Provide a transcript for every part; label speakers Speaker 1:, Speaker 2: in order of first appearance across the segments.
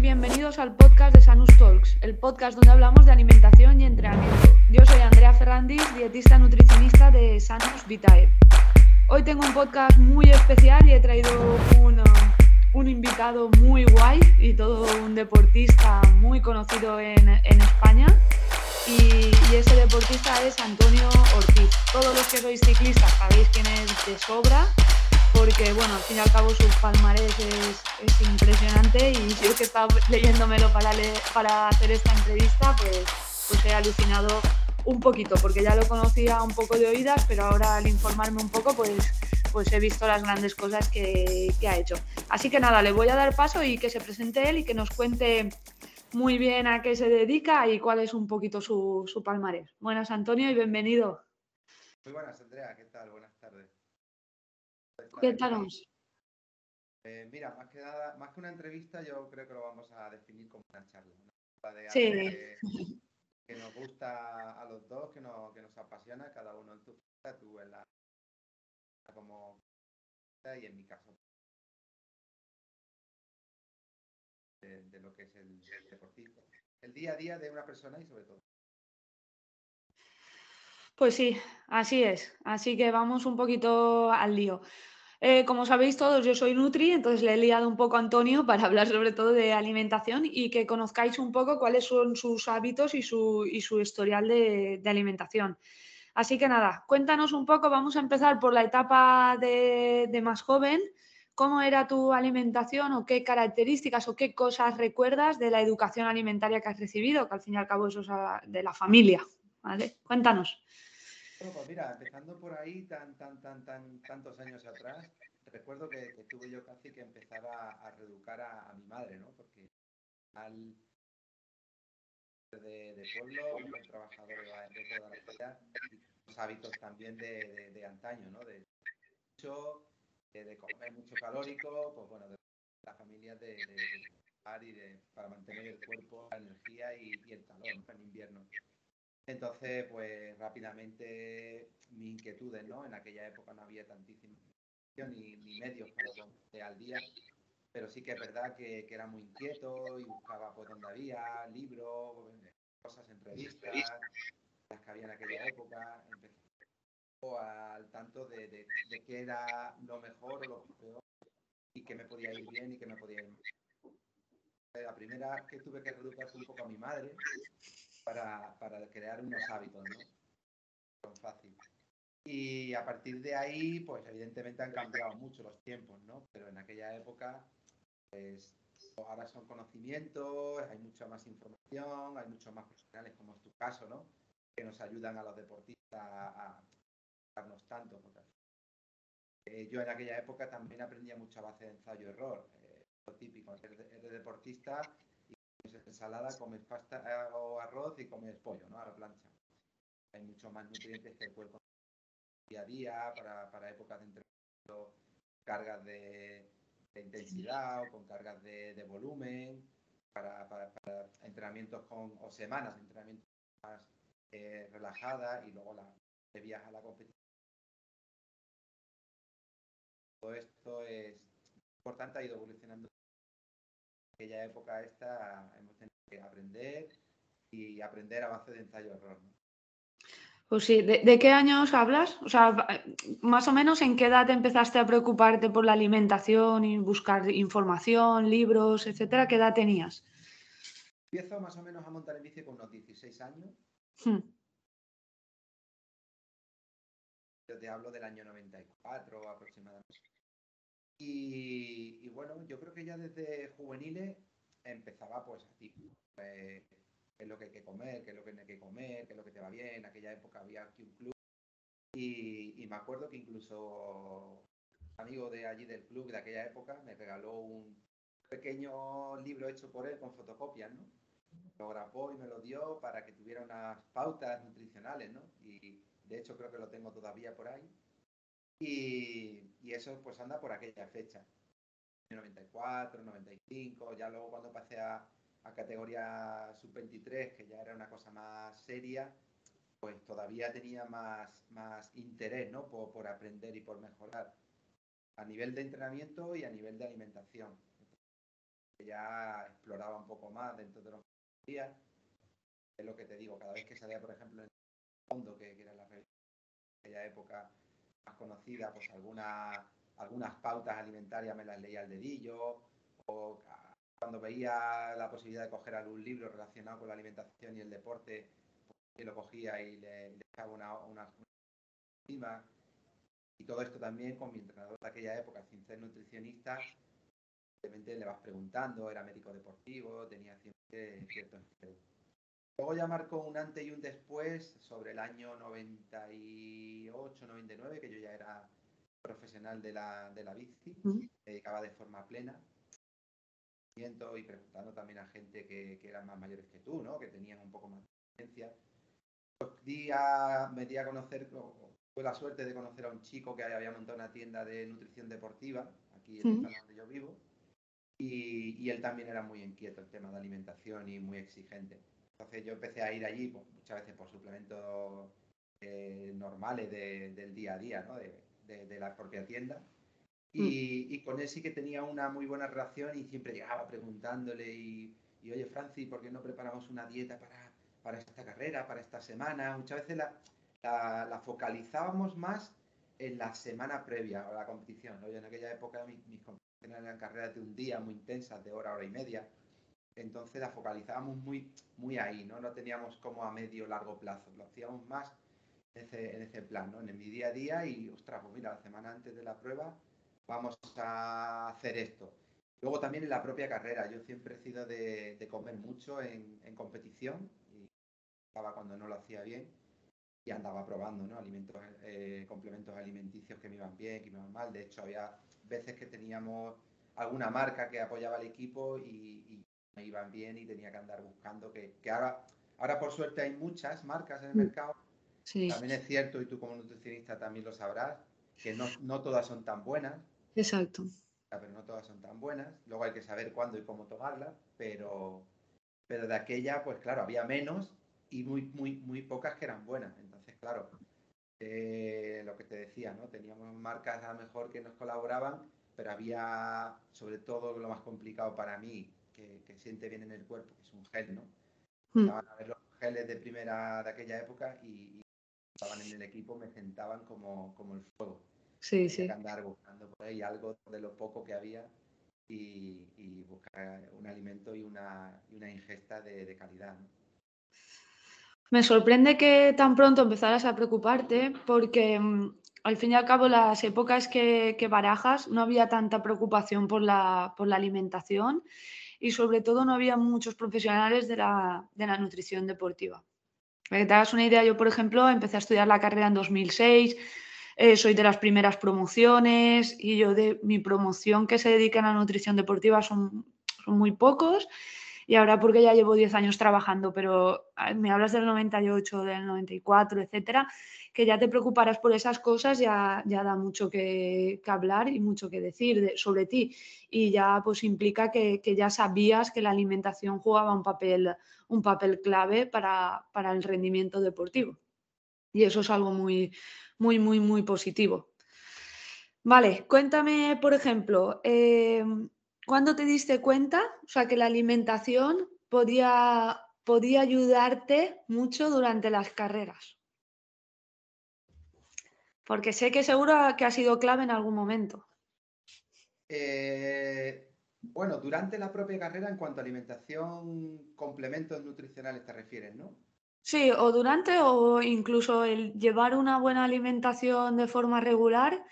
Speaker 1: bienvenidos al podcast de Sanus Talks, el podcast donde hablamos de alimentación y entrenamiento. Yo soy Andrea Ferrandis, dietista nutricionista de Sanus Vitae. Hoy tengo un podcast muy especial y he traído un, un invitado muy guay y todo un deportista muy conocido en, en España. Y, y, ese deportista es Antonio Ortiz. Todos los que sois ciclistas sabéis quién es de sobra porque bueno, al fin y al cabo su palmarés es, es impresionante y yo que he estado leyéndomelo para, para hacer esta entrevista, pues, pues he alucinado un poquito, porque ya lo conocía un poco de oídas, pero ahora al informarme un poco, pues, pues he visto las grandes cosas que, que ha hecho. Así que nada, le voy a dar paso y que se presente él y que nos cuente muy bien a qué se dedica y cuál es un poquito su, su palmarés. Buenas, Antonio, y bienvenido.
Speaker 2: Muy buenas, Andrea, ¿qué tal? Buenas tardes.
Speaker 1: ¿Qué tal?
Speaker 2: Eh, mira, más que nada, más que una entrevista, yo creo que lo vamos a definir como una charla. Una de
Speaker 1: sí.
Speaker 2: que, que, nos gusta a los dos, que nos, que nos apasiona, cada uno en tu vida, tú en la como y en mi caso de, de lo que es el, el deportista. El día a día de una persona y sobre todo.
Speaker 1: Pues sí, así es. Así que vamos un poquito al lío. Eh, como sabéis todos, yo soy Nutri, entonces le he liado un poco a Antonio para hablar sobre todo de alimentación y que conozcáis un poco cuáles son sus hábitos y su, historial de, alimentación. Así que nada, cuéntanos un poco, vamos a empezar por la etapa de, más joven. ¿Cómo era tu alimentación o qué características o qué cosas recuerdas de la educación alimentaria que has recibido? Que al fin y al cabo eso es de la familia. Cuéntanos.
Speaker 2: Bueno, pues mira, empezando por ahí, tan, tan, tan, tan, tantos años atrás, recuerdo que, que tuve yo casi que empezar a, a reeducar a, mi madre, ¿no? Porque al de, de pueblo, un trabajador de, toda la vida, los hábitos también de, de, antaño, ¿no? De mucho, de, comer mucho calórico, pues bueno, de la familia de, para mantener el cuerpo, la energía y, el calor en invierno. Entonces, pues rápidamente mis inquietudes, ¿no? En aquella época no había tantísima ni, ni medios para ponerse al día, pero sí que es verdad que, que, era muy inquieto y buscaba por donde había libros, cosas en revistas, las que había en aquella época, empecé al tanto de, de, qué era lo mejor o lo peor y qué me podía ir bien y qué me podía ir mal. La primera que tuve que reeducar un poco a mi madre, para, para crear unos hábitos, ¿no? Son fácil. Y a partir de ahí, pues evidentemente han cambiado mucho los tiempos, ¿no? Pero en aquella época, pues ahora son conocimientos, hay mucha más información, hay muchos más profesionales, como es tu caso, ¿no? Que nos ayudan a los deportistas a darnos tanto. Porque, eh, yo en aquella época también aprendía mucha base de ensayo-error. Eh, lo típico, eres, deportista comes ensalada, comes pasta o arroz y comes pollo, ¿no? A la plancha. Hay muchos más nutrientes que el cuerpo día a día, para, para épocas de entrenamiento, cargas de, de intensidad o con cargas de, de volumen, para, para, para, entrenamientos con, o semanas de entrenamiento más eh, relajadas y luego la, de viaje a la competición. Todo esto es importante, ha ido evolucionando aquella época esta hemos tenido que aprender y aprender a base de ensayo-error. ¿no?
Speaker 1: Pues sí, ¿De, ¿De, qué años hablas? O sea, más o menos en qué edad empezaste a preocuparte por la alimentación y buscar información, libros, etcétera, ¿qué edad tenías?
Speaker 2: Empiezo más o menos a montar en bici con unos 16 años.
Speaker 1: Hmm.
Speaker 2: Yo te hablo del año 94 aproximadamente. Y, bueno, yo creo que ya desde juveniles empezaba pues así, eh, qué es lo que hay que comer, qué es lo que no hay que comer, qué es lo que te va bien. En aquella época había aquí un club y, y me acuerdo que incluso un amigo de allí del club de aquella época me regaló un pequeño libro hecho por él con fotocopias, ¿no? Lo grabó y me lo dio para que tuviera unas pautas nutricionales, ¿no? Y de hecho creo que lo tengo todavía por ahí. Y, y, eso pues anda por aquella fecha. 94, 95, ya luego cuando pasé a, a categoría sub-23, que ya era una cosa más seria, pues todavía tenía más, más interés ¿no? por, por, aprender y por mejorar a nivel de entrenamiento y a nivel de alimentación. ya exploraba un poco más dentro de los días. Es lo que te digo, cada vez que salía, por ejemplo, en el fondo, que, era la revista de aquella época conocida, pues alguna, algunas pautas alimentarias me las leía al dedillo, o cuando veía la posibilidad de coger algún libro relacionado con la alimentación y el deporte, pues, lo cogía y le, dejaba una, una, una y todo esto también con mi entrenador de aquella época, sin ser nutricionista, simplemente le vas preguntando, era médico deportivo, tenía siempre cierto Luego ya marcó un antes y un después sobre el año 98, 99, que yo ya era profesional de la, de la bici, me dedicaba de forma plena y preguntando también a gente que, que, eran más mayores que tú, ¿no? que tenían un poco más de experiencia. Pues me di a conocer, tuve la suerte de conocer a un chico que había montado una tienda de nutrición deportiva aquí en el donde yo vivo. Y, y, él también era muy inquieto el tema de alimentación y muy exigente. Entonces yo empecé a ir allí pues, muchas veces por suplementos eh, normales de, del día a día, ¿no? de, de, de, la propia tienda. Y, y, con él sí que tenía una muy buena relación y siempre llegaba preguntándole y, y oye Francis, ¿por qué no preparamos una dieta para, para esta carrera, para esta semana? Muchas veces la, la, focalizábamos más en la semana previa a la competición. En aquella época mis, competiciones eran carreras de un día muy intensas, de hora, hora y media. Entonces la focalizábamos muy, muy ahí, ¿no? No teníamos como a medio largo plazo, lo hacíamos más en ese, en ese plan, ¿no? En mi día a día y, ostras, pues mira, la semana antes de la prueba vamos a hacer esto. Luego también en la propia carrera, yo siempre he sido de, comer mucho en, en competición y estaba cuando no lo hacía bien y andaba probando ¿no? alimentos, eh, complementos alimenticios que me iban bien, que me iban mal. De hecho, había veces que teníamos alguna marca que apoyaba al equipo y, me iban bien y tenía que andar buscando, que, que, ahora, ahora por suerte hay muchas marcas en el mercado. Sí. También es cierto, y tú como nutricionista también lo sabrás, que no, no todas son tan buenas.
Speaker 1: Exacto.
Speaker 2: Pero no todas son tan buenas. Luego hay que saber cuándo y cómo tomarlas, pero, pero de aquella, pues claro, había menos y muy, muy, muy pocas que eran buenas claro, eh, lo que te decía, ¿no? Teníamos marcas a lo mejor que nos colaboraban, pero había, sobre todo, lo más complicado para mí, que, siente bien en el cuerpo, que es un gel, ¿no? Estaban a ver los geles de primera de aquella época y, estaban en el equipo, me sentaban como, como el fuego.
Speaker 1: Sí, sí.
Speaker 2: Que andar buscando por ahí algo de lo poco que había y, buscar un alimento y una, y una ingesta de, de calidad. ¿no?
Speaker 1: Me sorprende que tan pronto empezaras a preocuparte porque mm, al fin y al cabo las épocas que, barajas no había tanta preocupación por la, por la, alimentación y sobre todo no había muchos profesionales de la, de la nutrición deportiva. Para que te hagas una idea, yo por ejemplo empecé a estudiar la carrera en 2006, eh, soy de las primeras promociones y yo de mi promoción que se dedica a la nutrición deportiva son, son muy pocos y ahora porque ya llevo 10 años trabajando, pero ah, me hablas del 98, del 94, etcétera, que ya te preocuparas por esas cosas ya, ya da mucho que, hablar y mucho que decir sobre ti. Y ya pues implica que, ya sabías que la alimentación jugaba un papel, un papel clave para, el rendimiento deportivo. Y eso es algo muy, muy, muy, muy positivo. Vale, cuéntame, por ejemplo, eh, ¿Cuándo te diste cuenta? O sea, que la alimentación podía, podía ayudarte mucho durante las carreras. Porque sé que seguro que ha sido clave en algún momento.
Speaker 2: Eh, bueno, durante la propia carrera, en cuanto a alimentación, complementos nutricionales te refieres, ¿no?
Speaker 1: Sí, o durante o incluso el llevar una buena alimentación de forma regular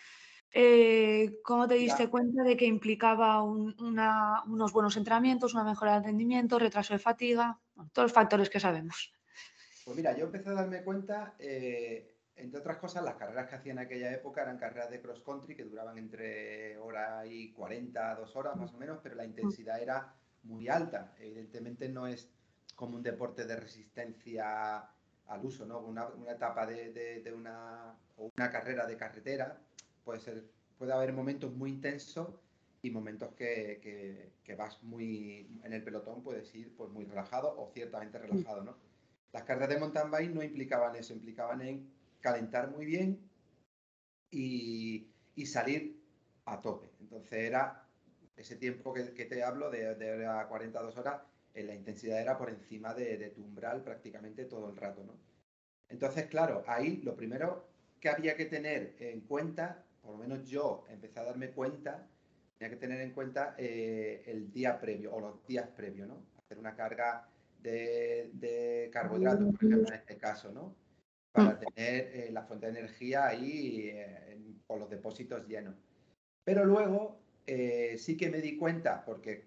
Speaker 1: eh, ¿Cómo te diste cuenta de que implicaba unos buenos entrenamientos, una mejora del rendimiento, retraso de fatiga, todos los factores que sabemos?
Speaker 2: Pues mira, yo empecé a darme cuenta, eh, entre otras cosas, las carreras que hacía en aquella época eran carreras de cross country que duraban entre hora y 40, dos horas más o menos, pero la intensidad era muy alta. Evidentemente no es como un deporte de resistencia al uso, ¿no? Una, etapa de, de, una, o una carrera de carretera puede ser, puede haber momentos muy intensos y momentos que, vas muy en el pelotón, puedes ir pues muy relajado o ciertamente relajado, ¿no? Las carreras de mountain bike no implicaban eso, implicaban en calentar muy bien y, salir a tope. Entonces era ese tiempo que, te hablo de, de a 42 horas, eh, la intensidad era por encima de, de, tu umbral prácticamente todo el rato, ¿no? Entonces, claro, ahí lo primero que había que tener en cuenta, por lo menos yo empecé a darme cuenta, tenía que tener en cuenta eh, el día previo o los días previos, ¿no? Hacer una carga de, carbohidratos, por ejemplo, en este caso, ¿no? Para mm. tener eh, la fuente de energía ahí con los depósitos llenos. Pero luego sí que me di cuenta, porque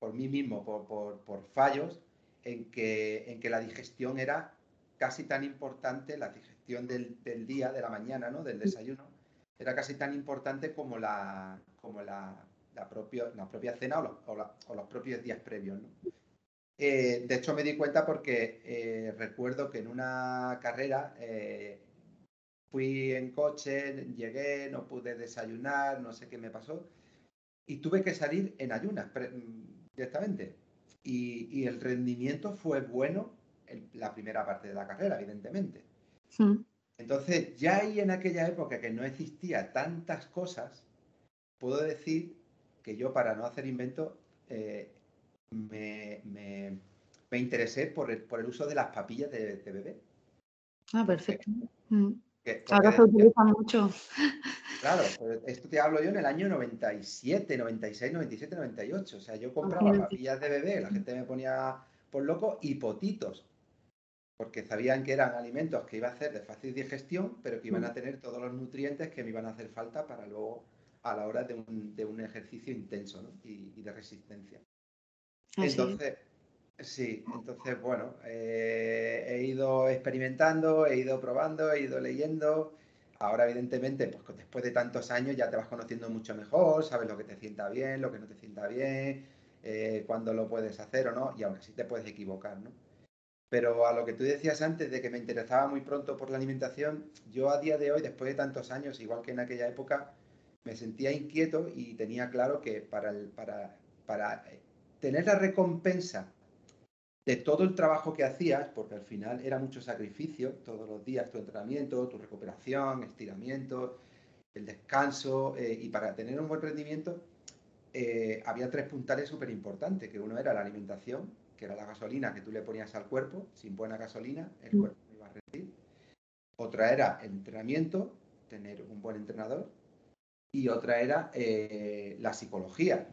Speaker 2: por mí mismo, por, fallos, en que, en que la digestión era casi tan importante, la digestión del, día, de la mañana, ¿no? del desayuno, era casi tan importante como la, como la, la, propia cena o, los propios días previos. Eh, de hecho, me di cuenta porque eh, recuerdo que en una carrera eh, fui en coche, llegué, no pude desayunar, no sé qué me pasó, y tuve que salir en ayunas directamente. Y, el rendimiento fue bueno en la primera parte de la carrera, evidentemente. Hmm. Entonces, ya ahí en aquella época que no existía tantas cosas, puedo decir que yo para no hacer invento eh, me, interesé por el, por el, uso de las papillas de, bebé.
Speaker 1: Ah, perfecto. Hmm. Ahora se utiliza mucho.
Speaker 2: Claro, pues esto te hablo yo en el año 97, 96, 97, 98. O sea, yo compraba papillas de bebé, la gente me ponía por loco y potitos. Porque sabían que eran alimentos que iba a hacer de fácil digestión, pero que iban a mm. tener todos los nutrientes que me iban a hacer falta para luego a la hora de un, ejercicio intenso y, de resistencia. Entonces, Sí, entonces, bueno, eh, he ido experimentando, he ido probando, he ido leyendo. Ahora, evidentemente, pues después de tantos años ya te vas conociendo mucho mejor, sabes lo que te sienta bien, lo que no te sienta bien, eh, cuándo lo puedes hacer o no, y aún así te puedes equivocar, ¿no? Pero a lo que tú decías antes de que me interesaba muy pronto por la alimentación, yo a día de hoy, después de tantos años, igual que en aquella época, me sentía inquieto y tenía claro que para, para, para tener la recompensa de todo el trabajo que hacías, porque al final era mucho sacrificio, todos los días tu entrenamiento, tu recuperación, estiramiento, el descanso, eh, y para tener un buen rendimiento eh, había tres puntales súper importantes, que uno era la alimentación, que era la gasolina que tú le ponías al cuerpo, sin buena gasolina el mm. cuerpo no iba a rendir. Otra era el entrenamiento, tener un buen entrenador, y otra era eh, la psicología.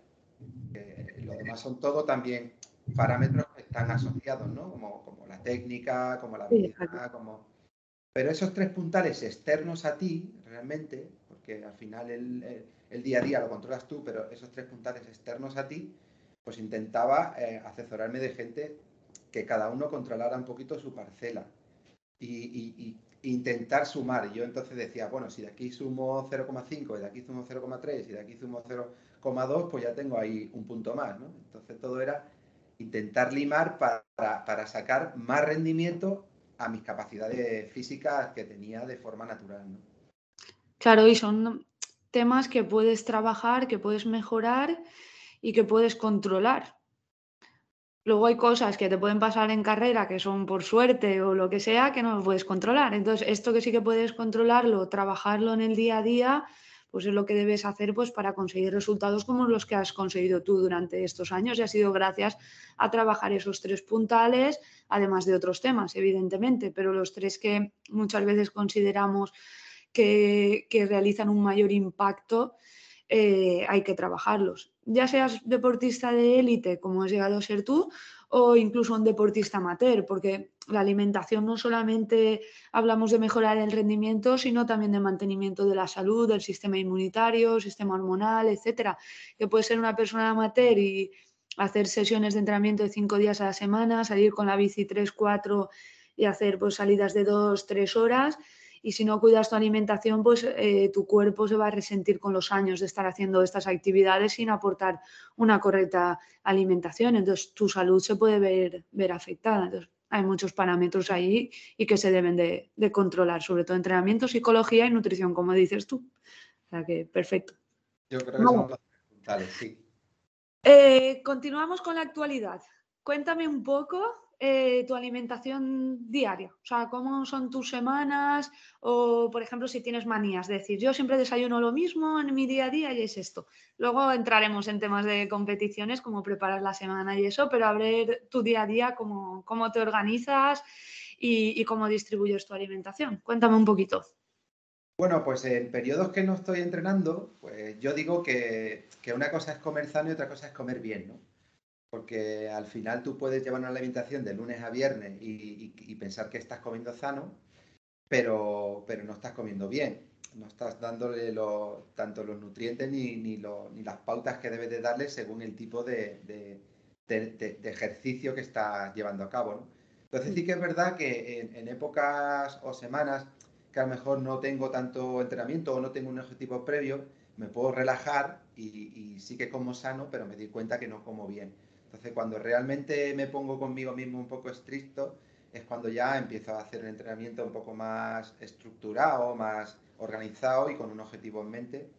Speaker 2: lo demás son todo también parámetros que están asociados, ¿no? Como, como la técnica, como la habilidad, como... Pero esos tres puntales externos a ti, realmente, porque al final el, el, día a día lo controlas tú, pero esos tres puntales externos a ti, pues intentaba eh, asesorarme de gente que cada uno controlara un poquito su parcela y, intentar sumar. Yo entonces decía, bueno, si de aquí sumo 0,5 y de aquí sumo 0,3 y de aquí sumo 0,2, pues ya tengo ahí un punto más. Entonces todo era intentar limar para, sacar más rendimiento a mis capacidades físicas que tenía de forma natural.
Speaker 1: Claro, y son temas que puedes trabajar, que puedes mejorar y que puedes controlar. Luego hay cosas que te pueden pasar en carrera que son por suerte o lo que sea que no puedes controlar. Entonces, esto que sí que puedes controlarlo, trabajarlo en el día a día, pues es lo que debes hacer pues para conseguir resultados como los que has conseguido tú durante estos años y ha sido gracias a trabajar esos tres puntales, además de otros temas, evidentemente, pero los tres que muchas veces consideramos que, realizan un mayor impacto, eh, hay que trabajarlos. Ya seas deportista de élite, como has llegado a ser tú, o incluso un deportista amateur, porque la alimentación no solamente hablamos de mejorar el rendimiento, sino también de mantenimiento de la salud, del sistema inmunitario, sistema hormonal, etcétera. Que puede ser una persona amateur y hacer sesiones de entrenamiento de cinco días a la semana, salir con la bici tres, cuatro y hacer pues, salidas de dos, tres horas y si no cuidas tu alimentación, pues eh, tu cuerpo se va a resentir con los años de estar haciendo estas actividades sin aportar una correcta alimentación. Entonces tu salud se puede ver, ver afectada. Entonces hay muchos parámetros ahí y que se deben de, controlar, sobre todo entrenamiento, psicología y nutrición, como dices tú. O sea que perfecto.
Speaker 2: Yo creo que son las sí.
Speaker 1: Eh, continuamos con la actualidad. Cuéntame un poco eh, tu alimentación diaria? O sea, ¿cómo son tus semanas? O, por ejemplo, si tienes manías, decir, yo siempre desayuno lo mismo en mi día a día y es esto. Luego entraremos en temas de competiciones, como preparar la semana y eso, pero a ver tu día a día, cómo, cómo te organizas y, cómo distribuyes tu alimentación. Cuéntame un poquito.
Speaker 2: Bueno, pues en periodos que no estoy entrenando, pues yo digo que, una cosa es comer sano y otra cosa es comer bien, ¿no? Porque al final tú puedes llevar una alimentación de lunes a viernes y, pensar que estás comiendo sano, pero, pero no estás comiendo bien. No estás dándole tanto los nutrientes ni, ni, las pautas que debes de darle según el tipo de, ejercicio que estás llevando a cabo, ¿no? Entonces sí que es verdad que en épocas o semanas que a lo mejor no tengo tanto entrenamiento o no tengo un objetivo previo, me puedo relajar y, sí que como sano, pero me di cuenta que no como bien. Entonces, cuando realmente me pongo conmigo mismo un poco estricto, es cuando ya empiezo a hacer un entrenamiento un poco más estructurado, más organizado y con un objetivo en mente.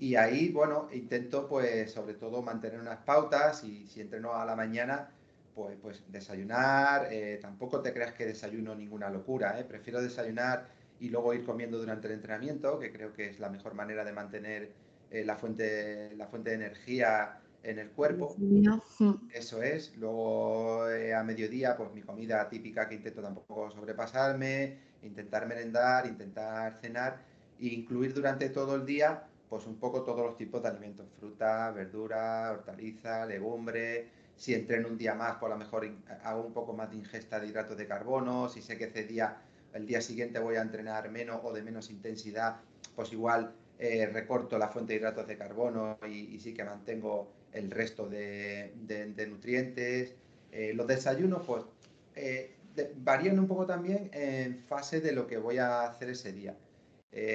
Speaker 2: Y ahí, bueno, intento pues sobre todo mantener unas pautas y si entreno a la mañana, pues, pues desayunar. Eh, tampoco te creas que desayuno ninguna locura, ¿eh? prefiero desayunar y luego ir comiendo durante el entrenamiento, que creo que es la mejor manera de mantener eh, la, fuente, la fuente de energía en el cuerpo. Eso es. Luego eh, a mediodía, pues mi comida típica que intento tampoco sobrepasarme, intentar merendar, intentar cenar e incluir durante todo el día, pues un poco todos los tipos de alimentos, fruta, verdura, hortaliza, legumbre. Si entreno un día más, pues a lo mejor hago un poco más de ingesta de hidratos de carbono. Si sé que ese día el día siguiente voy a entrenar menos o de menos intensidad, pues igual eh, recorto la fuente de hidratos de carbono y, sí que mantengo el resto de, nutrientes. Eh, los desayunos, pues, eh, varían un poco también en fase de lo que voy a hacer ese día.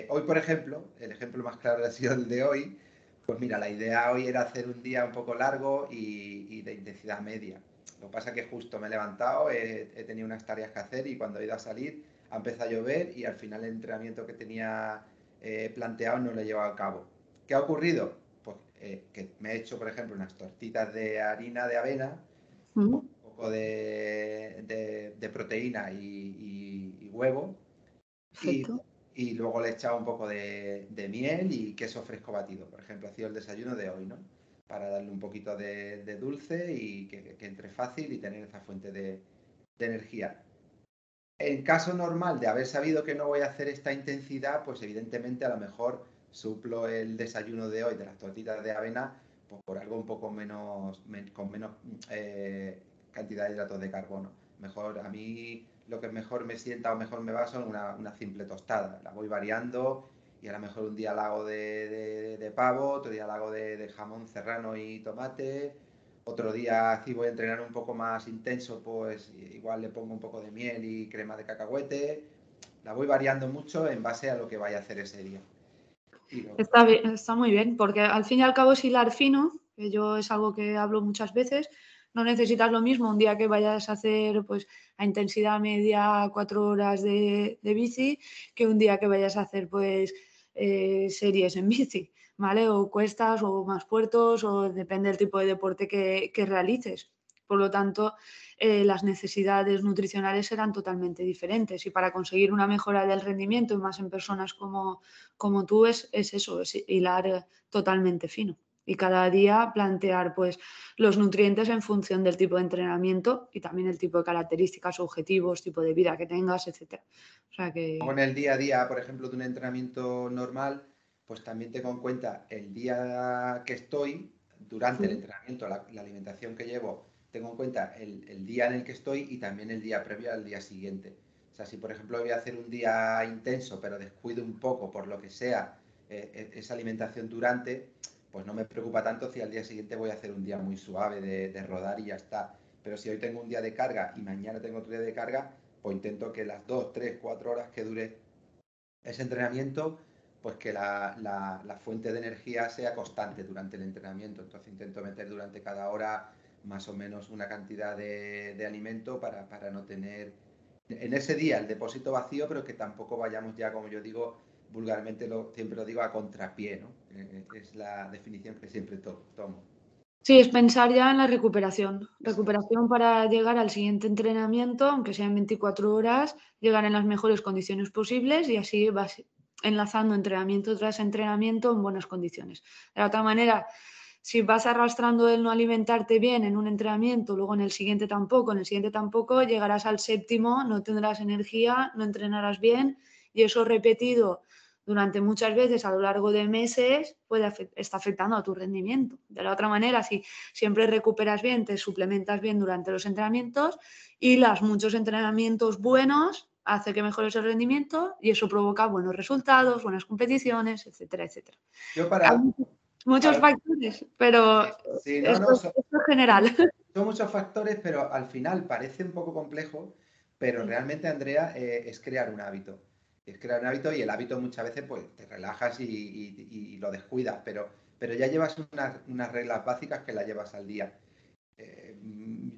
Speaker 2: hoy, por ejemplo, el ejemplo más claro ha sido el de hoy, pues mira, la idea hoy era hacer un día un poco largo y, de intensidad media. Lo que pasa es que justo me he levantado, he, he, tenido unas tareas que hacer y cuando he ido a salir ha empezado a llover y al final el entrenamiento que tenía eh, planteado no lo he llevado a cabo. ¿Qué ha ocurrido? Eh, que me he hecho, por ejemplo, unas tortitas de harina de avena, un poco de, proteína y, huevo. Y, luego le he echado un poco de, miel y queso fresco batido. Por ejemplo, ha sido el desayuno de hoy, ¿no? Para darle un poquito de, dulce y que, entre fácil y tener esa fuente de energía. En caso normal de haber sabido que no voy a hacer esta intensidad, pues evidentemente a lo mejor suplo el desayuno de hoy de las tortitas de avena pues por algo un poco menos, con menos eh, cantidad de hidratos de carbono. Mejor, a mí lo que mejor me sienta o mejor me va son una, simple tostada. La voy variando y a lo mejor un día la hago de, pavo, otro día la hago de jamón serrano y tomate, otro día, si voy a entrenar un poco más intenso, pues igual le pongo un poco de miel y crema de cacahuete. La voy variando mucho en base a lo que vaya a hacer ese día.
Speaker 1: Está, bien, está muy bien, porque al fin y al cabo es hilar fino, que yo es algo que hablo muchas veces. No necesitas lo mismo un día que vayas a hacer pues, a intensidad media cuatro horas de, bici que un día que vayas a hacer pues, eh, series en bici. ¿vale? O cuestas o más puertos o depende del tipo de deporte que, realices. Por lo tanto, eh, las necesidades nutricionales serán totalmente diferentes y para conseguir una mejora del rendimiento y más en personas como, como tú es, es eso, es hilar totalmente fino y cada día plantear pues los nutrientes en función del tipo de entrenamiento y también el tipo de características, objetivos, tipo de vida que tengas, etcétera. O sea que...
Speaker 2: en el día a día, por ejemplo, de un entrenamiento normal, pues también tengo en cuenta el día que estoy, durante el entrenamiento, la, alimentación que llevo, tengo en cuenta el, día en el que estoy y también el día previo al día siguiente. O sea, si por ejemplo voy a hacer un día intenso, pero descuido un poco por lo que sea eh, e, esa alimentación durante, pues no me preocupa tanto si al día siguiente voy a hacer un día muy suave de, de rodar y ya está. Pero si hoy tengo un día de carga y mañana tengo otro día de carga, pues intento que las dos, tres, cuatro horas que dure ese entrenamiento pues que la, fuente de energía sea constante durante el entrenamiento. Entonces intento meter durante cada hora más o menos una cantidad de, alimento para, no tener en ese día el depósito vacío, pero que tampoco vayamos ya, como yo digo, vulgarmente lo, siempre lo digo, a contrapié, ¿no? Eh, es la definición que siempre tomo.
Speaker 1: Sí, es pensar ya en la recuperación. Recuperación para llegar al siguiente entrenamiento, aunque sean 24 horas, llegar en las mejores condiciones posibles y así vas enlazando entrenamiento tras entrenamiento en buenas condiciones. De la otra manera, si vas arrastrando el no alimentarte bien en un entrenamiento, luego en el siguiente tampoco, en el siguiente tampoco, llegarás al séptimo, no tendrás energía, no entrenarás bien y eso repetido durante muchas veces a lo largo de meses puede estar afectando a tu rendimiento. De la otra manera, si siempre recuperas bien, te suplementas bien durante los entrenamientos y los muchos entrenamientos buenos hace que mejores el rendimiento y eso provoca buenos resultados, buenas competiciones, etcétera, etcétera.
Speaker 2: Yo para,
Speaker 1: muchos factores, pero esto, es general.
Speaker 2: Son muchos factores, pero al final parece un poco complejo, pero realmente, Andrea, eh, es crear un hábito es crear un hábito y el hábito muchas veces pues te relajas y, lo descuidas, pero, pero ya llevas unas, reglas básicas que las llevas al día. Eh,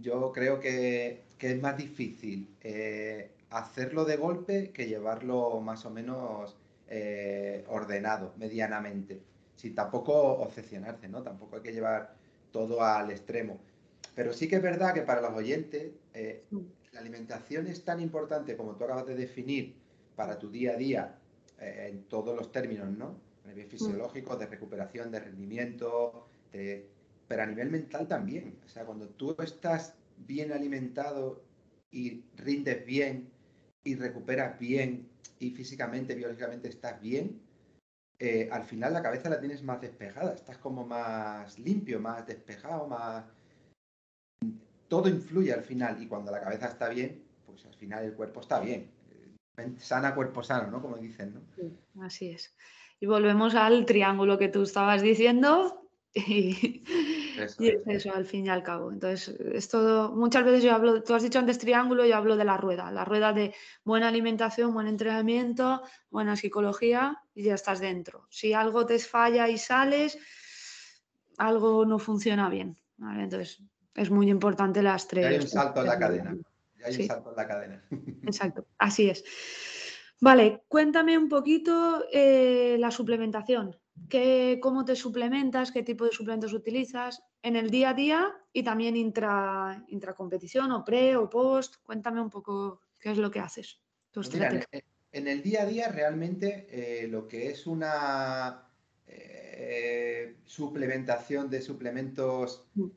Speaker 2: yo creo que, es más difícil eh, hacerlo de golpe que llevarlo más o menos ordenado, medianamente, sin tampoco obsesionarse, ¿no? Tampoco hay que llevar todo al extremo. Pero sí que es verdad que para los oyentes la alimentación es tan importante como tú acabas de definir para tu día a día eh, en todos los términos, ¿no? A nivel fisiológico, de recuperación, de rendimiento, pero a nivel mental también. O sea, cuando tú estás bien alimentado y rindes bien y recuperas bien y físicamente, biológicamente estás bien, eh, al final la cabeza la tienes más despejada, estás como más limpio, más despejado, más... Todo influye al final y cuando la cabeza está bien, pues al final el cuerpo está bien sana, cuerpo sano, ¿no? Como dicen, ¿no?
Speaker 1: así es. Y volvemos al triángulo que tú estabas diciendo y, eso, es eso al fin y al cabo. Entonces, es todo, muchas veces yo hablo, tú has dicho antes triángulo, yo hablo de la rueda, la rueda de buena alimentación, buen entrenamiento, buena psicología y ya estás dentro. Si algo te falla y sales, algo no funciona bien. Entonces, es muy importante las tres.
Speaker 2: hay un salto en la cadena hay la cadena.
Speaker 1: Exacto, así es. Vale, cuéntame un poquito eh, la suplementación. ¿Qué, ¿Cómo te suplementas? ¿Qué tipo de suplementos utilizas en el día a día y también intra, intracompetición o pre o post? Cuéntame un poco qué es lo que haces.
Speaker 2: Pues en, el día a día realmente eh, lo que es una eh, suplementación de suplementos mm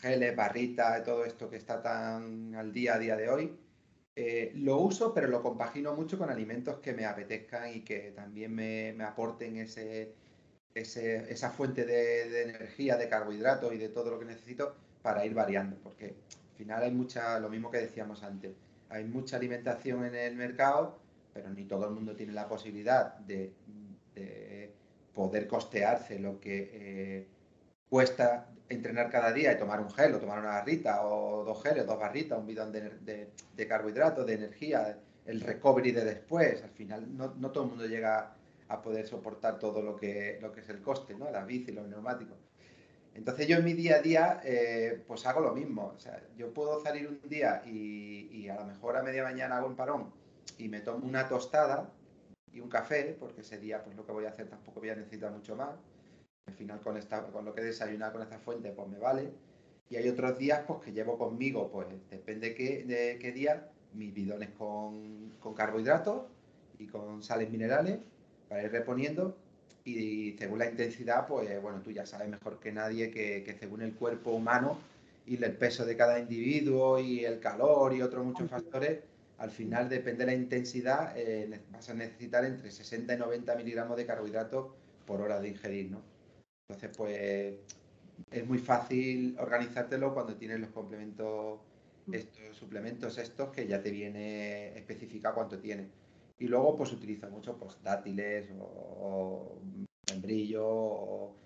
Speaker 2: geles, barritas, todo esto que está tan al día a día de hoy. Eh, lo uso, pero lo compagino mucho con alimentos que me apetezcan y que también me, aporten ese, esa fuente de, energía, de carbohidratos y de todo lo que necesito para ir variando, porque al final hay mucha, lo mismo que decíamos antes, hay mucha alimentación en el mercado, pero ni todo el mundo tiene la posibilidad de, poder costearse lo que eh, cuesta entrenar cada día y tomar un gel o tomar una barrita o dos geles, dos barritas, un bidón de, carbohidratos, de energía, el recovery de después. Al final no, todo el mundo llega a poder soportar todo lo que, lo que es el coste, ¿no? La bici, los neumáticos. Entonces yo en mi día a día eh, pues hago lo mismo. O sea, yo puedo salir un día y, y a lo mejor a media mañana hago un parón y me tomo una tostada y un café, porque ese día pues lo que voy a hacer tampoco voy a necesitar mucho más al final con, esta, con lo que he desayunado con esta fuente, pues me vale. Y hay otros días pues que llevo conmigo, pues depende qué, de qué día, mis bidones con, con carbohidratos y con sales minerales para ir reponiendo. Y según la intensidad, pues bueno, tú ya sabes mejor que nadie que, según el cuerpo humano y el peso de cada individuo y el calor y otros muchos factores, al final depende de la intensidad, eh, vas a necesitar entre 60 y 90 miligramos de carbohidratos por hora de ingerir, ¿no? Entonces, pues es muy fácil organizártelo cuando tienes los complementos, estos suplementos estos que ya te viene especificado cuánto tiene. Y luego pues utilizo mucho pues dátiles o, membrillo o,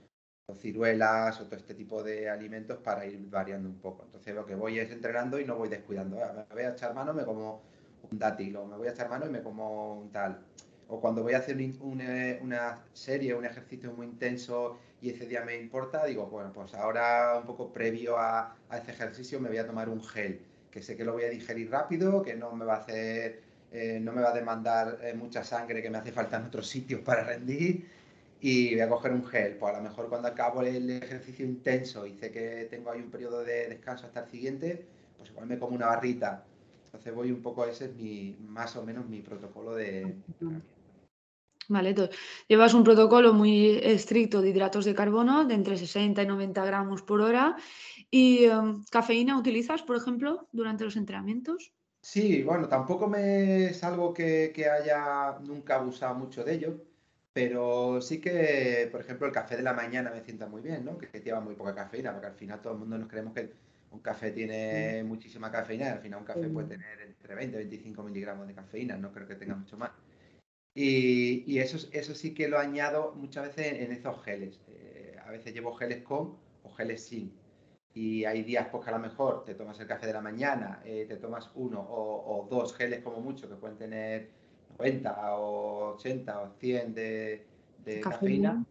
Speaker 2: ciruelas o todo este tipo de alimentos para ir variando un poco. Entonces lo que voy es entrenando y no voy descuidando. Ah, me voy a echar mano, me como un dátil o me voy a echar mano y me como un tal o cuando voy a hacer una serie, un ejercicio muy intenso y ese día me importa, digo, bueno, pues ahora un poco previo a, ese ejercicio me voy a tomar un gel, que sé que lo voy a digerir rápido, que no me va a hacer, eh, no me va a demandar eh, mucha sangre que me hace falta en otros sitios para rendir y voy a coger un gel. Pues a lo mejor cuando acabo el ejercicio intenso y sé que tengo ahí un periodo de descanso hasta el siguiente, pues igual me como una barrita. Entonces voy un poco, ese es mi, más o menos mi protocolo de...
Speaker 1: Vale, entonces llevas un protocolo muy estricto de hidratos de carbono de entre 60 y 90 gramos por hora. ¿Y em, cafeína utilizas, por ejemplo, durante los entrenamientos?
Speaker 2: Sí, bueno, tampoco me es algo que, que haya nunca abusado mucho de ello, pero sí que, por ejemplo, el café de la mañana me sienta muy bien, ¿no? Que, que lleva muy poca cafeína, porque al final todo el mundo nos creemos que un café tiene muchísima cafeína y al final un café puede tener entre 20 y 25 miligramos de cafeína, no creo que tenga mucho más. Y, eso, eso sí que lo añado muchas veces en, esos geles. Eh, a veces llevo geles con o geles sin. Y hay días pues, que a lo mejor te tomas el café de la mañana, eh, te tomas uno o, dos geles como mucho, que pueden tener 90 o 80 o 100 de, cafeína.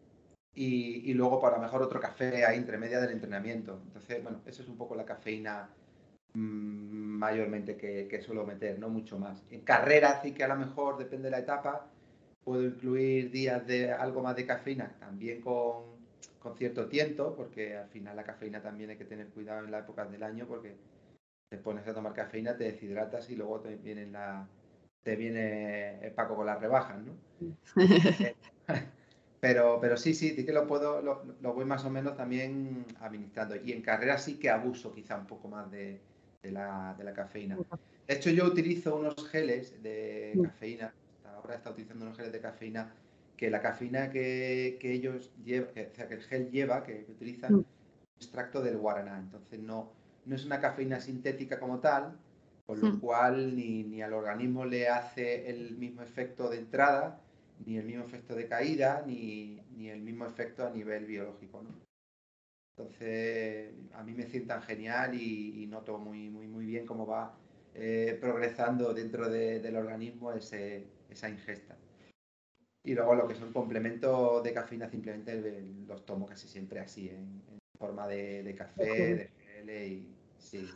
Speaker 2: Y, y, luego para mejor otro café ahí entre media del entrenamiento. Entonces, bueno, eso es un poco la cafeína mm, mayormente que, que, suelo meter, no mucho más. En carrera sí que a lo mejor, depende de la etapa, puedo incluir días de algo más de cafeína, también con, con cierto tiento, porque al final la cafeína también hay que tener cuidado en la época del año, porque te pones a tomar cafeína, te deshidratas y luego te viene, la, te viene el Paco con las rebajas, ¿no? pero, pero sí, sí, sí que lo puedo, lo, lo, voy más o menos también administrando. Y en carrera sí que abuso quizá un poco más de, de, la, de la cafeína. De hecho, yo utilizo unos geles de cafeína ahora está utilizando unos geles de cafeína, que la cafeína que, ellos llevan, o sea, que el gel lleva, que, utilizan, mm. extracto del guaraná. Entonces no, no es una cafeína sintética como tal, con lo mm. cual ni, ni, al organismo le hace el mismo efecto de entrada, ni el mismo efecto de caída, ni, ni el mismo efecto a nivel biológico. ¿no? Entonces, a mí me sientan genial y, noto muy, muy, muy bien cómo va eh, progresando dentro del organismo ese, esa ingesta. Y luego lo que son complementos de cafeína simplemente los tomo casi siempre así, en, forma de, café, de gel y sí,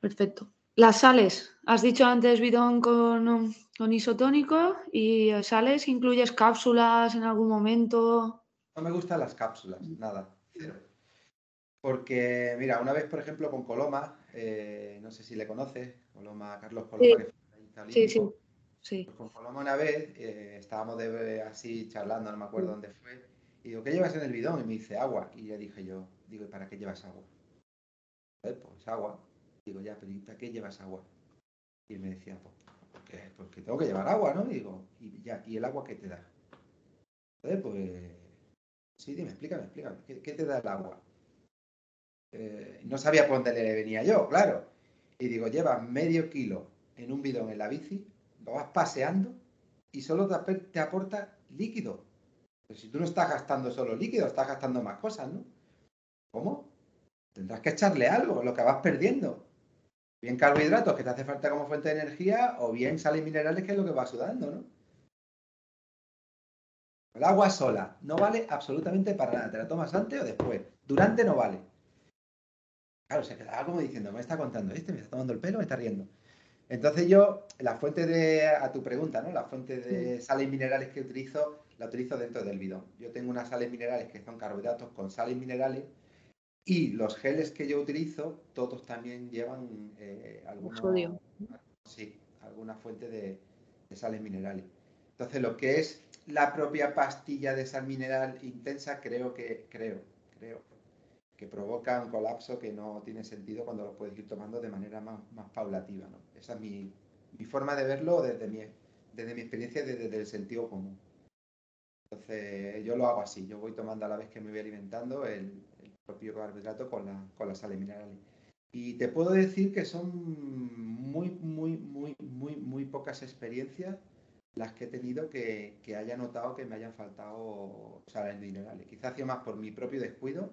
Speaker 1: Perfecto. Las sales, has dicho antes bidón con, con isotónico y sales, ¿incluyes cápsulas en algún momento?
Speaker 2: No me gustan las cápsulas, nada, Porque, mira, una vez, por ejemplo, con Coloma, eh, no sé si le conoces, Coloma, Carlos Coloma, que
Speaker 1: fue sí, sí. Sí.
Speaker 2: Pues con Coloma una vez eh, estábamos de, así charlando, no me acuerdo dónde fue, y digo, ¿qué llevas en el bidón? Y me dice, agua. Y ya dije yo, digo, ¿y para qué llevas agua? Pues agua. Digo, ya, pero ¿y para qué llevas agua? Y me decía, pues porque, porque tengo que llevar agua, ¿no? Y digo, y ya, ¿y el agua qué te da? Entonces, pues, sí, dime, explícame, explícame, ¿qué, te da el agua? Eh, no sabía por dónde le venía yo, claro. Y digo, lleva medio kilo en un bidón en la bici lo vas paseando y solo te, aporta líquido. Pero si tú no estás gastando solo líquido, estás gastando más cosas, ¿no? ¿Cómo? Tendrás que echarle algo, lo que vas perdiendo. Bien carbohidratos que te hace falta como fuente de energía o bien sales minerales que es lo que vas sudando, ¿no? El agua sola no vale absolutamente para nada. Te la tomas antes o después. Durante no vale. Claro, se quedaba como diciendo, me está contando este, me está tomando el pelo, me está riendo. Entonces yo, la fuente de, a tu pregunta, ¿no? La fuente de sales minerales que utilizo, la utilizo dentro del bidón. Yo tengo unas sales minerales que son carbohidratos con sales minerales y los geles que yo utilizo, todos también llevan eh, alguna, sí, alguna fuente de, de, sales minerales. Entonces lo que es la propia pastilla de sal mineral intensa, creo que, creo, creo, que provoca un colapso que no tiene sentido cuando lo puedes ir tomando de manera más, más paulativa. ¿no? Esa es mi, mi, forma de verlo desde mi, desde mi experiencia, desde, desde, el sentido común. Entonces, yo lo hago así, yo voy tomando a la vez que me voy alimentando el, el propio carbohidrato con, la, con las sales minerales. Y te puedo decir que son muy, muy, muy, muy, muy pocas experiencias las que he tenido que, que haya notado que me hayan faltado sales minerales. Quizás ha sido más por mi propio descuido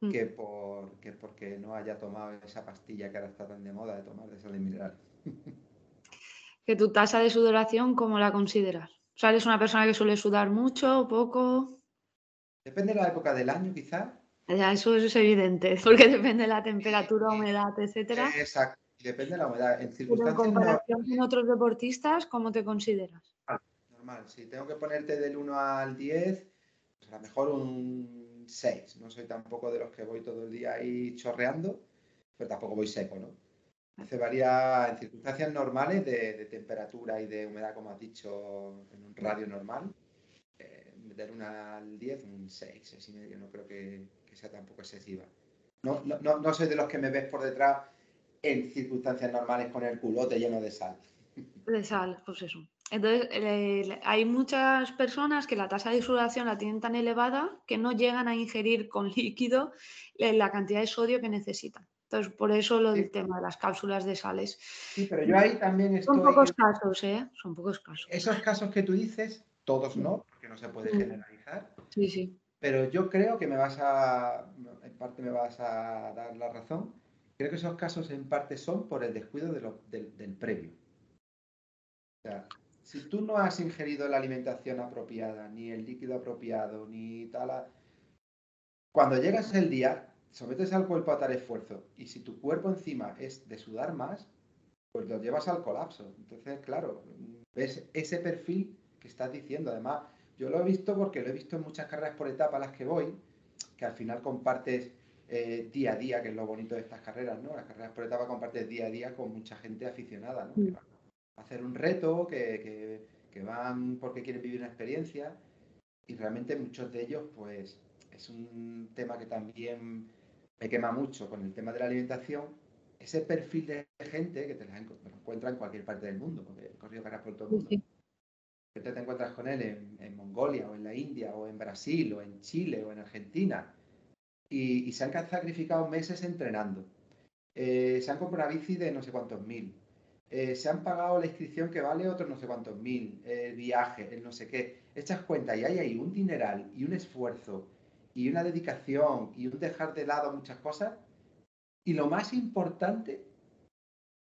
Speaker 2: Mm. que, por, porque no haya tomado esa pastilla que ahora está tan de moda de tomar de sales minerales.
Speaker 1: ¿Que tu tasa de sudoración cómo la consideras? O sea, ¿eres una persona que suele sudar mucho o poco?
Speaker 2: Depende de la época del año, quizás.
Speaker 1: Ya, eso es evidente, porque depende de la temperatura, humedad, etcétera.
Speaker 2: Exacto, depende de la humedad. En, circunstancias
Speaker 1: en comparación con otros deportistas, ¿cómo te consideras?
Speaker 2: Normal, si tengo que ponerte del 1 al 10, pues a lo mejor un 6. No soy tampoco de los que voy todo el día ahí chorreando, pero tampoco voy seco, ¿no? Se varía en circunstancias normales de, temperatura y de humedad, como has dicho, en un radio normal. Eh, meter una al 10, un 6, 6 y medio, no creo que, sea tampoco excesiva. No, no, no, soy de los que me ves por detrás en circunstancias normales con el culote lleno de sal.
Speaker 1: De sal, pues eso. Entonces, hay muchas personas que la tasa de sudoración la tienen tan elevada que no llegan a ingerir con líquido la cantidad de sodio que necesitan. Entonces, por eso lo del tema de las cápsulas de sales.
Speaker 2: Sí, pero yo ahí también estoy...
Speaker 1: Son pocos casos, ¿eh? Son pocos casos.
Speaker 2: Esos casos que tú dices, todos no, porque no se puede generalizar.
Speaker 1: Sí, sí.
Speaker 2: Pero yo creo que me vas a, en parte me vas a dar la razón. Creo que esos casos en parte son por el descuido del previo. O sea, si tú no has ingerido la alimentación apropiada, ni el líquido apropiado, ni tal, cuando llegas el día, sometes al cuerpo a tal esfuerzo y si tu cuerpo encima es de sudar más, pues lo llevas al colapso. Entonces, claro, ves ese perfil que estás diciendo. Además, yo lo he visto porque lo he visto en muchas carreras por etapas a las que voy, que al final compartes eh, día a día, que es lo bonito de estas carreras, ¿no? Las carreras por etapa compartes día a día con mucha gente aficionada, ¿no? Mm. Hacer un reto, que, que van porque quieren vivir una experiencia y realmente muchos de ellos, pues, es un tema que también me quema mucho con el tema de la alimentación, ese perfil de gente que te la encuentras en cualquier parte del mundo, porque he corrido carreras por todo el mundo. Te, te encuentras con él en, Mongolia o en la India o en Brasil o en Chile o en Argentina y, se han sacrificado meses entrenando. Eh, se han comprado una bici de no sé cuántos mil. Eh, se han pagado la inscripción que vale otros no sé cuántos mil, el viaje, el no sé qué. Echas cuenta y hay ahí un dineral y un esfuerzo y una dedicación y un dejar de lado muchas cosas. Y lo más importante,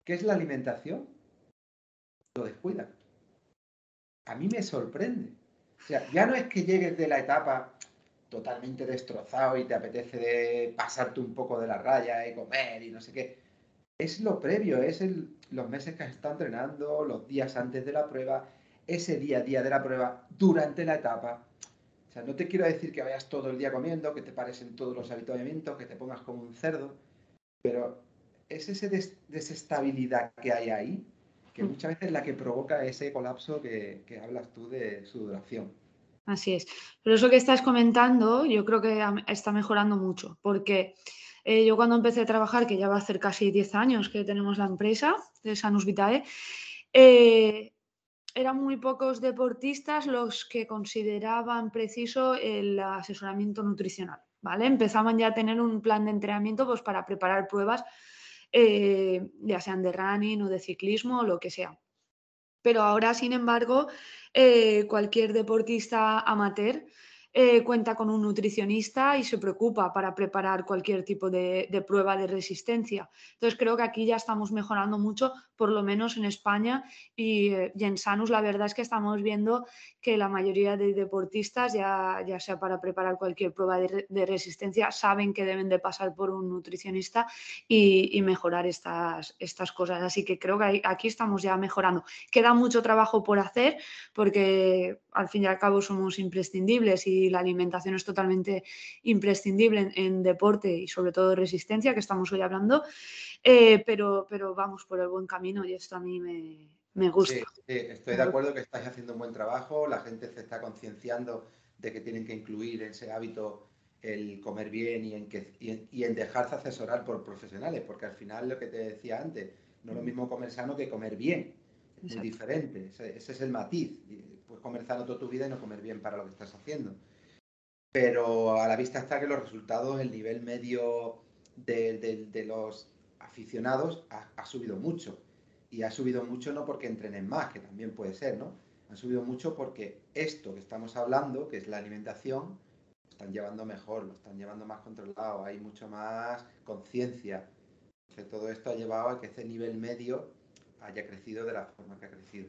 Speaker 2: que es la alimentación, lo descuidan. A mí me sorprende. O sea, ya no es que llegues de la etapa totalmente destrozado y te apetece de pasarte un poco de la raya y comer y no sé qué. Es lo previo, es el, los meses que has estado entrenando, los días antes de la prueba, ese día a día de la prueba, durante la etapa. O sea, no te quiero decir que vayas todo el día comiendo, que te pares en todos los habituamientos, que te pongas como un cerdo, pero es esa desestabilidad que hay ahí, que mm. muchas veces es la que provoca ese colapso que, hablas tú de su duración.
Speaker 1: Así es. Pero eso que estás comentando, yo creo que está mejorando mucho, porque eh, yo cuando empecé a trabajar, que ya va a hacer casi 10 años que tenemos la empresa de Sanus Vitae, eh, eran muy pocos deportistas los que consideraban preciso el asesoramiento nutricional, ¿vale? Empezaban ya a tener un plan de entrenamiento pues, para preparar pruebas, eh, ya sean de running o de ciclismo o lo que sea. Pero ahora, sin embargo, eh, cualquier deportista amateur eh, cuenta con un nutricionista y se preocupa para preparar cualquier tipo de, prueba de resistencia. Entonces creo que aquí ya estamos mejorando mucho, por lo menos en España y, eh, en Sanus la verdad es que estamos viendo que la mayoría de deportistas, ya, ya sea para preparar cualquier prueba de, resistencia, saben que deben de pasar por un nutricionista y, mejorar estas, estas cosas. Así que creo que aquí estamos ya mejorando. Queda mucho trabajo por hacer porque al fin y al cabo somos imprescindibles y la alimentación es totalmente imprescindible en, deporte y sobre todo resistencia, que estamos hoy hablando, eh, pero, pero vamos por el buen camino y esto a mí me, gusta. Sí,
Speaker 2: estoy de acuerdo que estáis haciendo un buen trabajo, la gente se está concienciando de que tienen que incluir ese hábito el comer bien y en, que, y en, dejarse asesorar por profesionales, porque al final lo que te decía antes, no es lo mismo comer sano que comer bien, es muy diferente, ese, es el matiz pues comer sano toda tu vida y no comer bien para lo que estás haciendo. Pero a la vista está que los resultados, el nivel medio de, los aficionados ha, subido mucho. Y ha subido mucho no porque entrenen más, que también puede ser, ¿no? Han subido mucho porque esto que estamos hablando, que es la alimentación, lo están llevando mejor, lo están llevando más controlado, hay mucho más conciencia. Todo esto ha llevado a que ese nivel medio haya crecido de la forma que ha crecido.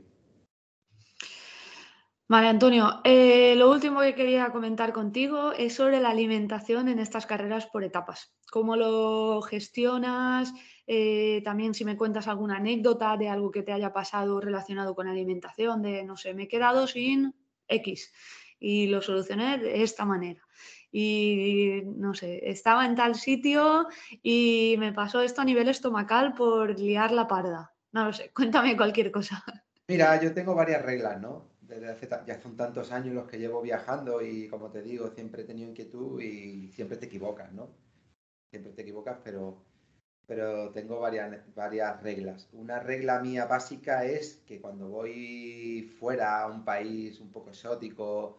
Speaker 1: Vale, Antonio, eh, lo último que quería comentar contigo es sobre la alimentación en estas carreras por etapas. ¿Cómo lo gestionas? Eh, también si me cuentas alguna anécdota de algo que te haya pasado relacionado con alimentación, de no sé, me he quedado sin X y lo solucioné de esta manera. Y no sé, estaba en tal sitio y me pasó esto a nivel estomacal por liar la parda. No lo sé, cuéntame cualquier cosa.
Speaker 2: Mira, yo tengo varias reglas, ¿no? Desde hace ya son tantos años los que llevo viajando y como te digo, siempre he tenido inquietud y siempre te equivocas, ¿no? Siempre te equivocas, pero, pero tengo varias, varias reglas. Una regla mía básica es que cuando voy fuera a un país un poco exótico,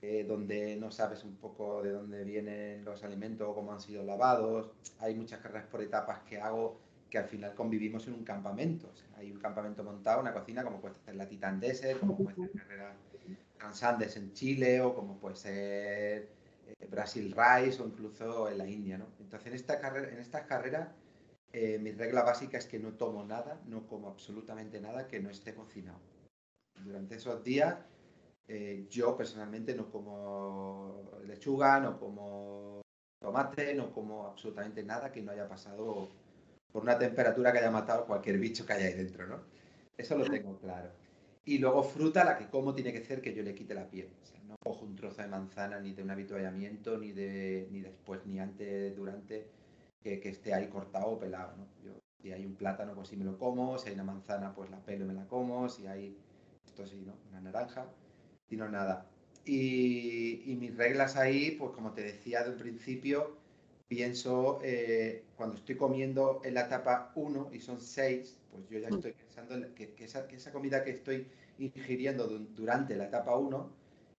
Speaker 2: eh, donde no sabes un poco de dónde vienen los alimentos o cómo han sido lavados, hay muchas carreras por etapas que hago que al final convivimos en un campamento. hay un campamento montado, una cocina, como puede ser la Titan Desert, como puede ser carrera Transandes en Chile, o como puede ser eh, Brasil Rice, o incluso en la India. ¿no? Entonces, en, esta carrera, estas carreras, eh, mi regla básica es que no tomo nada, no como absolutamente nada que no esté cocinado. Durante esos días, eh, yo personalmente no como lechuga, no como tomate, no como absolutamente nada que no haya pasado por una temperatura que haya matado cualquier bicho que haya ahí dentro, ¿no? Eso lo tengo claro. Y luego fruta, la que como tiene que ser que yo le quite la piel. O sea, no cojo un trozo de manzana ni de un habituallamiento, ni, de, ni después, ni antes, durante, que, esté ahí cortado o pelado, ¿no? Yo, si hay un plátano, pues sí me lo como. Si hay una manzana, pues la pelo y me la como. Si hay, esto sí, ¿no? Una naranja, y no nada. Y, y mis reglas ahí, pues como te decía de un principio, pienso, eh, cuando estoy comiendo en la etapa 1 y son 6, pues yo ya mm. estoy pensando que, esa, comida que estoy ingiriendo durante la etapa 1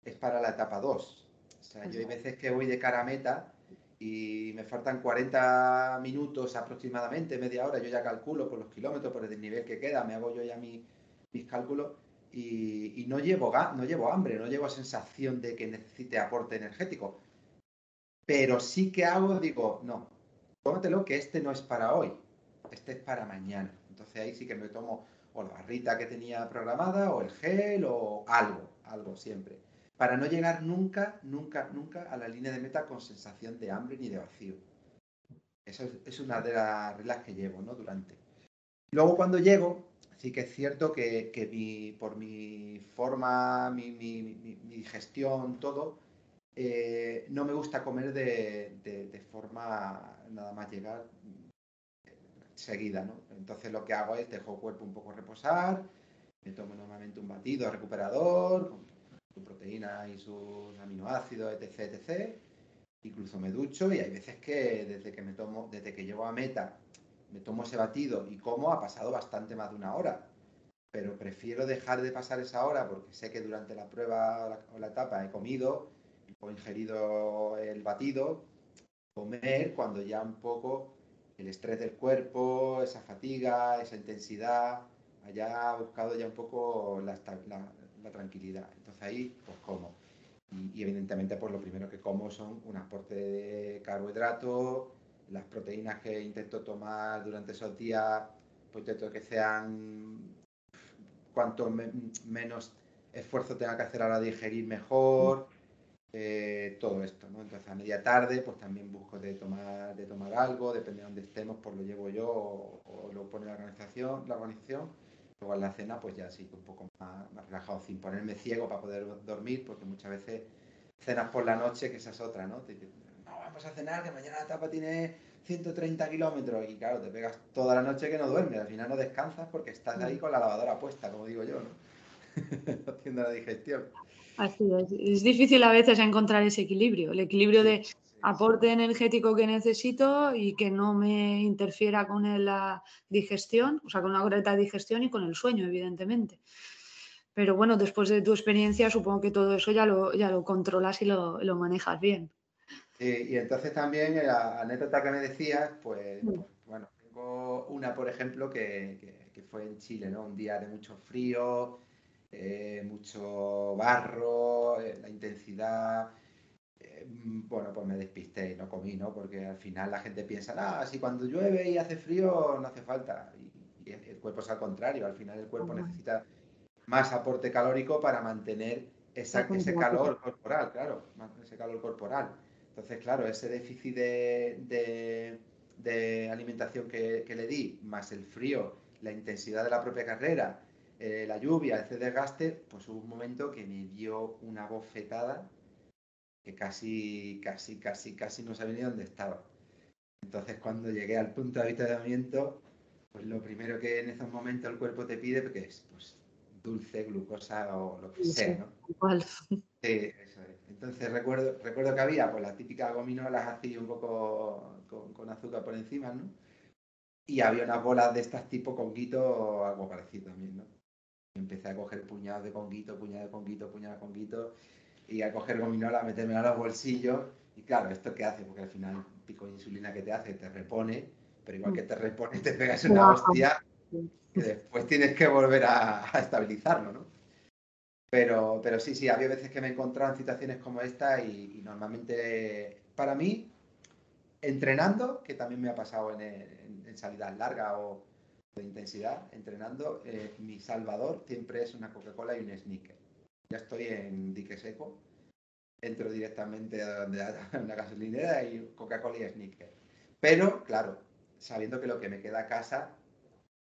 Speaker 2: es para la etapa 2. O sea, yo hay veces que voy de cara a meta y me faltan 40 minutos aproximadamente, media hora, yo ya calculo por los kilómetros, por el nivel que queda, me hago yo ya mis cálculos y, no, llevo, no llevo hambre, no llevo sensación de que necesite aporte energético pero sí que hago, digo, no, tómatelo que este no es para hoy, este es para mañana. Entonces ahí sí que me tomo o la barrita que tenía programada, o el gel, o algo, algo siempre. Para no llegar nunca, nunca, nunca a la línea de meta con sensación de hambre ni de vacío. Esa es, una de las reglas que llevo, ¿no? Durante. Luego cuando llego, sí que es cierto que, por mi forma, mi, mi, mi gestión, todo, eh, no me gusta comer de, forma nada más llegar eh, seguida, ¿no? Entonces lo que hago es dejo el cuerpo un poco reposar, me tomo normalmente un batido recuperador con su proteína y sus aminoácidos, etc, etc. Incluso me ducho y hay veces que desde que me tomo, desde que llego a meta, me tomo ese batido y como ha pasado bastante más de una hora. Pero prefiero dejar de pasar esa hora porque sé que durante la prueba o la etapa he comido o ingerido el batido, comer cuando ya un poco el estrés del cuerpo, esa fatiga, esa intensidad, haya buscado ya un poco la, tranquilidad. Entonces ahí, pues como. Y, evidentemente, pues lo primero que como son un aporte de carbohidratos, las proteínas que intento tomar durante esos días, pues intento que sean cuanto menos esfuerzo tenga que hacer a la digerir mejor eh, todo esto, ¿no? Entonces a media tarde pues también busco de tomar, de tomar algo, depende de dónde estemos, pues lo llevo yo o, lo pone la organización, la organización. Luego en la cena pues ya sí, un poco más, relajado, sin ponerme ciego para poder dormir, porque muchas veces cenas por la noche, que esa es otra, ¿no? no, vamos a cenar, que mañana la etapa tiene 130 kilómetros y claro, te pegas toda la noche que no duermes, al final no descansas porque estás ahí con la lavadora puesta, como digo yo, ¿no? Haciendo la digestión.
Speaker 1: Así es. Es difícil a veces encontrar ese equilibrio, el equilibrio de aporte energético que necesito y que no me interfiera con la digestión, o sea, con la correcta digestión y con el sueño, evidentemente. Pero bueno, después de tu experiencia, supongo que todo eso ya lo, ya lo controlas y lo, manejas bien.
Speaker 2: y entonces también la anécdota que me decías, pues, mm. bueno, tengo una, por ejemplo, que, que, fue en Chile, ¿no? Un día de mucho frío, eh, mucho barro, eh, la intensidad. Eh, bueno, pues me despisté y no comí, ¿no? Porque al final la gente piensa, ah, si cuando llueve y hace frío no hace falta. Y, el cuerpo es al contrario, al final el cuerpo necesita más aporte calórico para mantener ese calor corporal, claro, ese calor corporal. Entonces, claro, ese déficit de, de, alimentación que, que, le di, más el frío, la intensidad de la propia carrera, eh, la lluvia, ese desgaste, pues hubo un momento que me dio una bofetada que casi, casi, casi, casi no sabía ni dónde estaba. Entonces cuando llegué al punto de avituallamiento, pues lo primero que en esos momentos el cuerpo te pide pues, es pues, dulce, glucosa o lo que sea, ¿no?
Speaker 1: Igual.
Speaker 2: Sí, eso es. Entonces recuerdo, recuerdo que había pues las típicas gominolas así un poco con, con, azúcar por encima, ¿no? Y había unas bolas de estas tipo conguito, algo parecido también, ¿no? Empecé a coger puñados de conguito, puñados de conguito, puñados de conguito, y a coger gominola, a meterme a los bolsillos. Y claro, ¿esto qué hace? Porque al final pico de insulina que te hace te repone, pero igual que te repone, te pegas una hostia que después tienes que volver a, estabilizarlo, ¿no? Pero, pero sí, sí, había veces que me he encontrado en situaciones como esta y, normalmente para mí, entrenando, que también me ha pasado en, en, salidas largas o de intensidad, entrenando, eh, mi salvador siempre es una Coca-Cola y un sneaker. Ya estoy en dique seco, entro directamente a, una gasolinera y Coca-Cola y sneaker. Pero, claro, sabiendo que lo que me queda a casa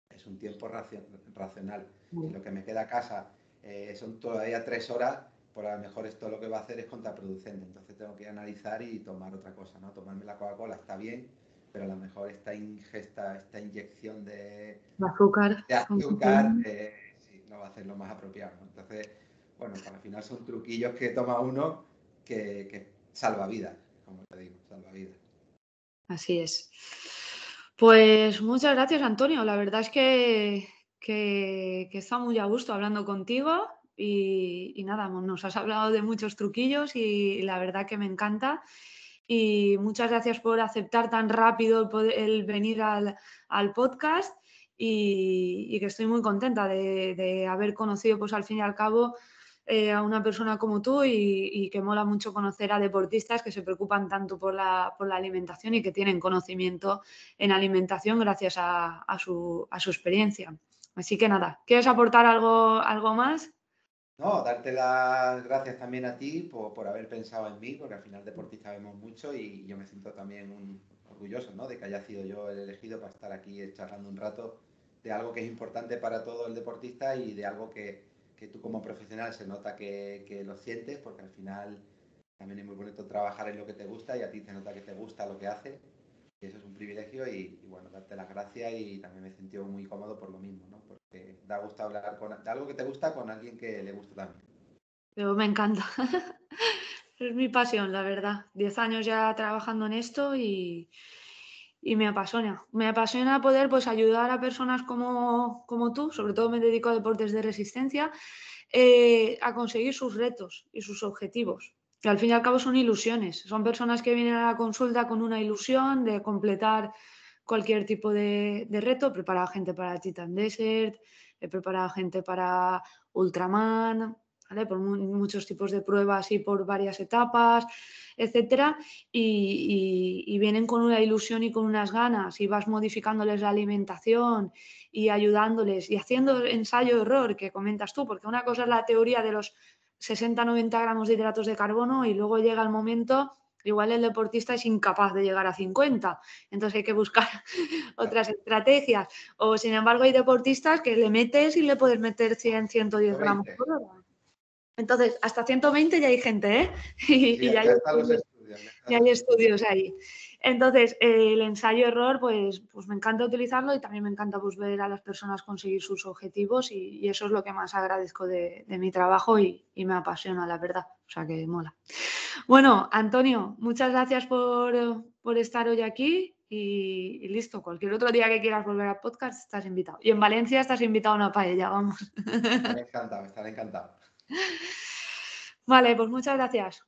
Speaker 2: es un tiempo racional. Lo que me queda a casa eh, son todavía tres horas, por a lo mejor esto lo que va a hacer es contraproducente. Entonces tengo que analizar y tomar otra cosa, ¿no? Tomarme la Coca-Cola está bien, pero a lo mejor esta ingesta, esta inyección de
Speaker 1: azúcar,
Speaker 2: de azúcar eh, no va a ser lo más apropiado. Entonces, bueno, al final son truquillos que toma uno que, que salva vidas, como te digo, salva vidas.
Speaker 1: Así es. Pues muchas gracias, Antonio. La verdad es que, que, está muy a gusto hablando contigo y, nada, nos has hablado de muchos truquillos y la verdad que me encanta. Y muchas gracias por aceptar tan rápido el, venir al, podcast y, que estoy muy contenta de, haber conocido, pues al fin y al cabo, eh, a una persona como tú y, que mola mucho conocer a deportistas que se preocupan tanto por la, por la alimentación y que tienen conocimiento en alimentación gracias a, su, a, su, experiencia. Así que nada, ¿quieres aportar algo, algo más?
Speaker 2: No, darte las gracias también a ti por, por, haber pensado en mí, porque al final deportista vemos mucho y yo me siento también un, orgulloso ¿no? de que haya sido yo el elegido para estar aquí charlando un rato de algo que es importante para todo el deportista y de algo que, que tú como profesional se nota que, que, lo sientes, porque al final también es muy bonito trabajar en lo que te gusta y a ti se nota que te gusta lo que haces. Y eso es un privilegio y, bueno, darte las gracias y también me he sentido muy cómodo por lo mismo, ¿no? Da gusto hablar con, de algo que te gusta con alguien que le gusta también.
Speaker 1: Pero me encanta. es mi pasión, la verdad. Diez años ya trabajando en esto y, y me apasiona. Me apasiona poder pues, ayudar a personas como, como tú, sobre todo me dedico a deportes de resistencia, eh, a conseguir sus retos y sus objetivos. Que al fin y al cabo son ilusiones. Son personas que vienen a la consulta con una ilusión de completar cualquier tipo de, reto. He preparado gente para Titan Desert, he preparado gente para Ultraman, por muchos tipos de pruebas y por varias etapas, etcétera, y, vienen con una ilusión y con unas ganas, y vas modificándoles la alimentación y ayudándoles y haciendo ensayo-error que comentas tú, porque una cosa es la teoría de los 60-90 gramos de hidratos de carbono y luego llega el momento Igual el deportista es incapaz de llegar a 50, entonces hay que buscar otras estrategias. O sin embargo hay deportistas que le metes y le puedes meter 100, 110 gramos por hora. Entonces, hasta 120 ya hay gente, ¿eh? Y, ya, hay estudios, hay estudios ahí. Entonces, el ensayo-error, pues, pues me encanta utilizarlo y también me encanta pues, ver a las personas conseguir sus objetivos y, eso es lo que más agradezco de, mi trabajo y, me apasiona, la verdad. O sea que mola. Bueno, Antonio, muchas gracias por, estar hoy aquí y, listo. Cualquier otro día que quieras volver al podcast, estás invitado. Y en Valencia estás invitado a una paella, vamos.
Speaker 2: Estaré encantado, estaré encantado.
Speaker 1: Vale, pues muchas gracias.